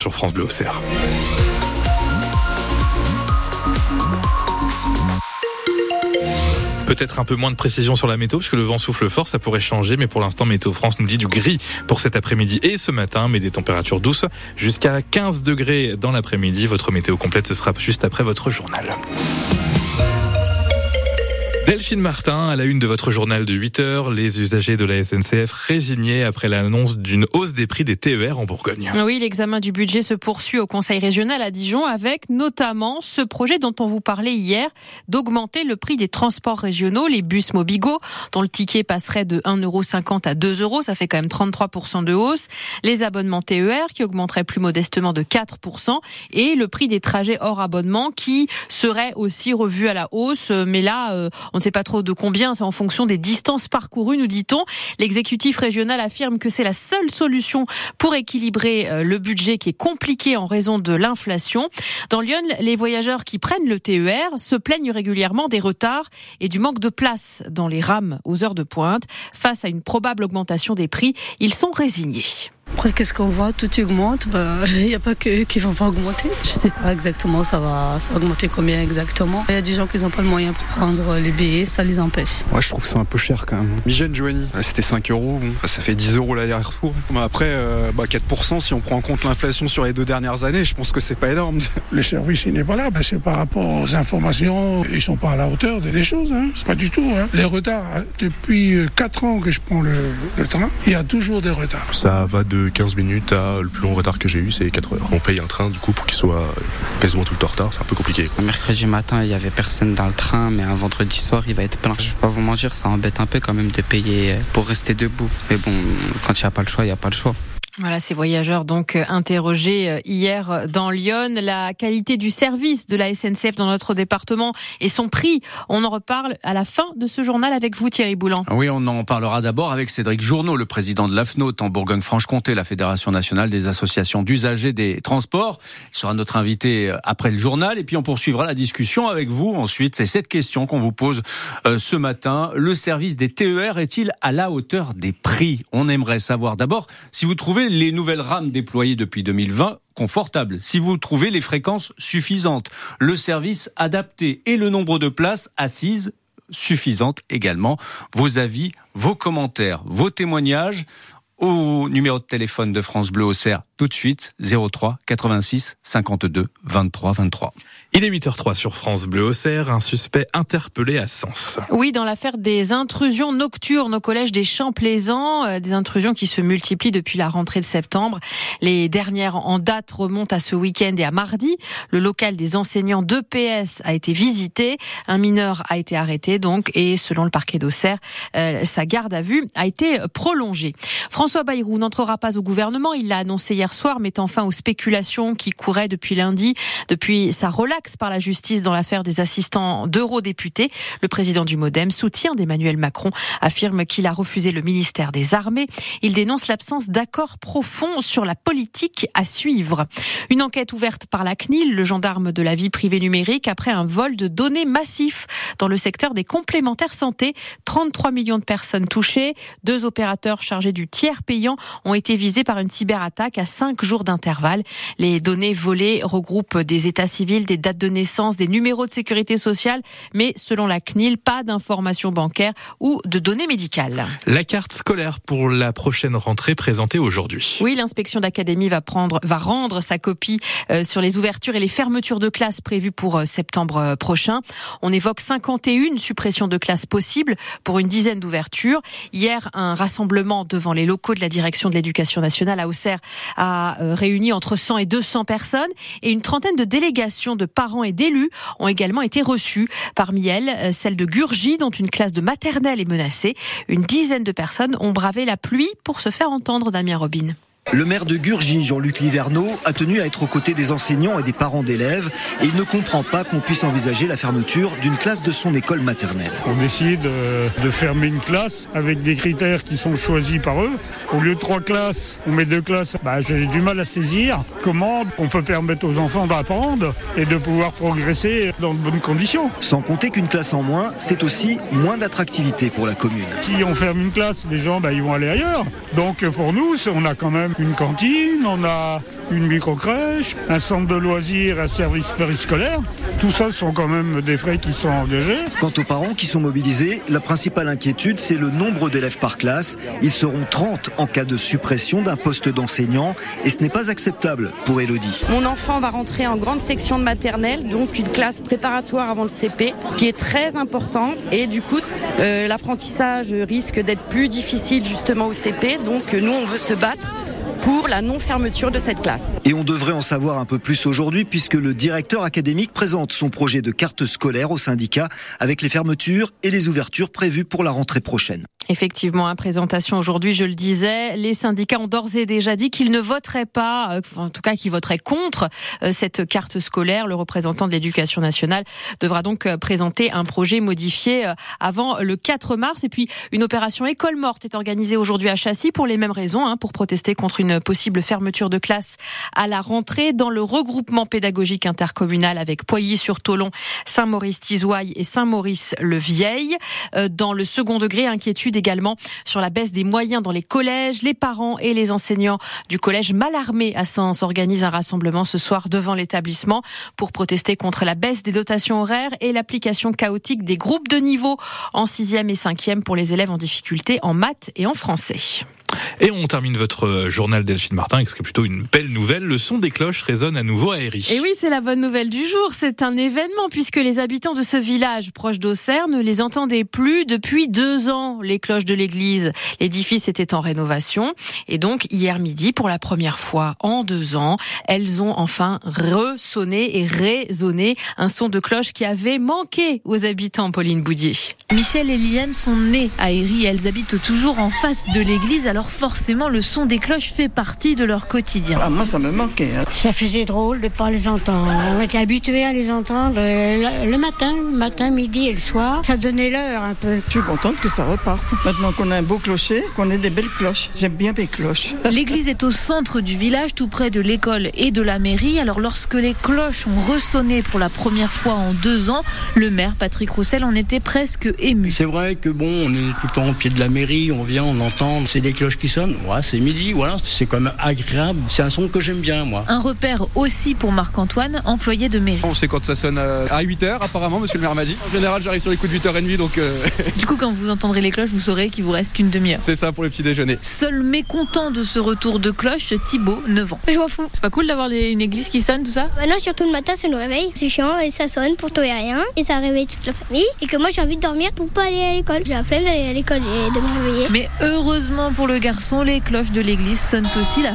sur France Bleu Auxerre. Peut-être un peu moins de précision sur la météo, puisque le vent souffle fort, ça pourrait changer, mais pour l'instant, Météo France nous dit du gris pour cet après-midi et ce matin, mais des températures douces jusqu'à 15 degrés dans l'après-midi. Votre météo complète, ce sera juste après votre journal. Delphine Martin, à la une de votre journal de 8 heures, les usagers de la SNCF résignés après l'annonce d'une hausse des prix des TER en Bourgogne. Oui, l'examen du budget se poursuit au Conseil régional à Dijon avec notamment ce projet dont on vous parlait hier d'augmenter le prix des transports régionaux, les bus Mobigo, dont le ticket passerait de 1,50€ à 2 euros. Ça fait quand même 33% de hausse. Les abonnements TER qui augmenteraient plus modestement de 4% et le prix des trajets hors abonnement qui serait aussi revu à la hausse. Mais là, euh, on ne sait pas trop de combien, c'est en fonction des distances parcourues, nous dit-on. L'exécutif régional affirme que c'est la seule solution pour équilibrer euh, le budget qui est compliqué en raison de l'inflation. Dans Lyon, les voyageurs qui prennent le TER se plaignent régulièrement des retards et du manque de place dans les rames aux heures de pointe. Face à une probable augmentation des prix, ils sont résignés. Après, qu'est-ce qu'on voit? Tout augmente. Bah, il n'y a pas que qui vont pas augmenter. Je sais pas exactement ça va, ça va augmenter combien exactement. Il y a des gens qui n'ont pas le moyen pour prendre les billets, ça les empêche. Ouais, je trouve ça un peu cher quand même. Migène Joanie, c'était 5 euros. Bon, ça fait 10 euros l'aller-retour. Après, euh, bah, 4%, si on prend en compte l'inflation sur les deux dernières années, je pense que c'est pas énorme. Le service, il n'est pas là. Bah, c'est par rapport aux informations. Ils sont pas à la hauteur des choses. Hein. C'est pas du tout. Hein. Les retards, depuis 4 ans que je prends le, le train, il y a toujours des retards. Ça va de 15 minutes à le plus long retard que j'ai eu, c'est 4 heures. On paye un train du coup pour qu'il soit quasiment tout le temps retard, c'est un peu compliqué. Mercredi matin, il y avait personne dans le train, mais un vendredi soir, il va être plein. Je vais pas vous mentir, ça embête un peu quand même de payer pour rester debout. Mais bon, quand il n'y a pas le choix, il n'y a pas le choix. Voilà, ces voyageurs donc euh, interrogés euh, hier dans Lyon. La qualité du service de la SNCF dans notre département et son prix, on en reparle à la fin de ce journal avec vous Thierry Boulan. Oui, on en parlera d'abord avec Cédric Journeau, le président de l'AFNOT en Bourgogne-Franche-Comté, la Fédération nationale des associations d'usagers des transports. Il sera notre invité euh, après le journal et puis on poursuivra la discussion avec vous ensuite. C'est cette question qu'on vous pose ce matin. Le service des TER est-il à la hauteur des prix? On aimerait savoir d'abord si vous trouvez les nouvelles rames déployées depuis 2020 confortables, si vous trouvez les fréquences suffisantes, le service adapté et le nombre de places assises suffisantes également. Vos avis, vos commentaires, vos témoignages au numéro de téléphone de France Bleu au tout de suite 03 86 52 23 23. Il est 8h03 sur France Bleu Auxerre, un suspect interpellé à Sens. Oui, dans l'affaire des intrusions nocturnes au collège des Champs Plaisants, euh, des intrusions qui se multiplient depuis la rentrée de septembre. Les dernières en date remontent à ce week-end et à mardi. Le local des enseignants d'EPS a été visité, un mineur a été arrêté donc et selon le parquet d'Auxerre, euh, sa garde à vue a été prolongée. François Bayrou n'entrera pas au gouvernement, il l'a annoncé hier soir, mettant fin aux spéculations qui couraient depuis lundi, depuis sa relaxe par la justice dans l'affaire des assistants d'eurodéputés. Le président du Modem, soutien d'Emmanuel Macron, affirme qu'il a refusé le ministère des Armées. Il dénonce l'absence d'accord profond sur la politique à suivre. Une enquête ouverte par la CNIL, le gendarme de la vie privée numérique, après un vol de données massif dans le secteur des complémentaires santé. 33 millions de personnes touchées. Deux opérateurs chargés du tiers payant ont été visés par une cyberattaque à cinq jours d'intervalle. Les données volées regroupent des états civils, des dates de naissance, des numéros de sécurité sociale, mais selon la CNIL, pas d'informations bancaires ou de données médicales. La carte scolaire pour la prochaine rentrée présentée aujourd'hui. Oui, l'inspection d'académie va prendre, va rendre sa copie euh, sur les ouvertures et les fermetures de classes prévues pour euh, septembre euh, prochain. On évoque 51 suppressions de classes possibles pour une dizaine d'ouvertures. Hier, un rassemblement devant les locaux de la direction de l'éducation nationale à Auxerre a réuni entre 100 et 200 personnes et une trentaine de délégations de parents et d'élus ont également été reçus. Parmi elles, euh, celle de Gurgy, dont une classe de maternelle est menacée. Une dizaine de personnes ont bravé la pluie pour se faire entendre, Damien Robin. Le maire de Gurgy, Jean-Luc Liverneau, a tenu à être aux côtés des enseignants et des parents d'élèves et il ne comprend pas qu'on puisse envisager la fermeture d'une classe de son école maternelle. On décide euh, de fermer une classe avec des critères qui sont choisis par eux. Au lieu de trois classes, on met deux classes. Bah, J'ai du mal à saisir comment on peut permettre aux enfants d'apprendre et de pouvoir progresser dans de bonnes conditions. Sans compter qu'une classe en moins, c'est aussi moins d'attractivité pour la commune. Si on ferme une classe, les gens bah, ils vont aller ailleurs. Donc pour nous, on a quand même une cantine, on a une micro-crèche, un centre de loisirs, un service périscolaire. Tout ça sont quand même des frais qui sont engagés. Quant aux parents qui sont mobilisés, la principale inquiétude, c'est le nombre d'élèves par classe. Ils seront 30 en cas de suppression d'un poste d'enseignant et ce n'est pas acceptable pour Elodie. Mon enfant va rentrer en grande section de maternelle, donc une classe préparatoire avant le CP, qui est très importante et du coup, euh, l'apprentissage risque d'être plus difficile justement au CP. Donc nous, on veut se battre pour la non-fermeture de cette classe. Et on devrait en savoir un peu plus aujourd'hui puisque le directeur académique présente son projet de carte scolaire au syndicat avec les fermetures et les ouvertures prévues pour la rentrée prochaine. Effectivement, à présentation aujourd'hui, je le disais, les syndicats ont d'ores et déjà dit qu'ils ne voteraient pas, euh, en tout cas qu'ils voteraient contre euh, cette carte scolaire. Le représentant de l'éducation nationale devra donc euh, présenter un projet modifié avant le 4 mars. Et puis, une opération école morte est organisée aujourd'hui à Châssis pour les mêmes raisons, hein, pour protester contre une possible fermeture de classe à la rentrée dans le regroupement pédagogique intercommunal avec Poilly-sur-Tolon, Saint-Maurice-Tizouaille et Saint-Maurice-le-Vieil. Dans le second degré, inquiétude également sur la baisse des moyens dans les collèges. Les parents et les enseignants du collège Malarmé à Sens organisent un rassemblement ce soir devant l'établissement pour protester contre la baisse des dotations horaires et l'application chaotique des groupes de niveau en sixième et cinquième pour les élèves en difficulté en maths et en français. Et on termine votre journal Delphine Martin avec ce qui est plutôt une belle nouvelle. Le son des cloches résonne à nouveau à Héry. Et oui, c'est la bonne nouvelle du jour. C'est un événement puisque les habitants de ce village proche d'Auxerre ne les entendaient plus depuis deux ans. Les cloches de l'église, l'édifice était en rénovation. Et donc, hier midi, pour la première fois en deux ans, elles ont enfin ressonné et résonné un son de cloche qui avait manqué aux habitants, Pauline Boudier. Michel et Liliane sont nés à Héry. Elles habitent toujours en face de l'église. Alors forcément, le son des cloches fait partie de leur quotidien. Ah, moi, ça me manquait. Hein. Ça faisait drôle de pas les entendre. On était habitués à les entendre le matin, le matin, midi et le soir. Ça donnait l'heure un peu. Je suis contente que ça reparte. Maintenant qu'on a un beau clocher, qu'on ait des belles cloches. J'aime bien mes cloches. L'église est au centre du village, tout près de l'école et de la mairie. Alors lorsque les cloches ont ressonné pour la première fois en deux ans, le maire Patrick Roussel en était presque ému. C'est vrai que bon, on est tout le temps au pied de la mairie, on vient, on entend, c'est des cloches qui sonnent. Ouais, c'est midi, voilà, c'est quand même agréable. C'est un son que j'aime bien, moi. Un repère aussi pour Marc-Antoine, employé de mairie. On sait quand ça sonne à 8h, apparemment, monsieur le maire m'a dit. En général, j'arrive sur les coups de 8h30, donc. Euh... Du coup, quand vous entendrez les cloches, vous saurez qu'il vous reste qu'une demi-heure. C'est ça pour le petit déjeuner. Seul mécontent de ce retour de cloche, Thibaut, 9 ans. Je m'en fous. C'est pas cool d'avoir une église qui sonne, tout ça? Bah non, surtout le matin, ça nous réveille. C'est chiant et ça sonne pour tout et rien. Et ça réveille toute la famille. Et que moi, j'ai envie de dormir pour pas aller à l'école. J'ai la flemme d'aller à l'école et de me réveiller. Mais heureusement pour le garçon, les cloches de l'église sonnent aussi la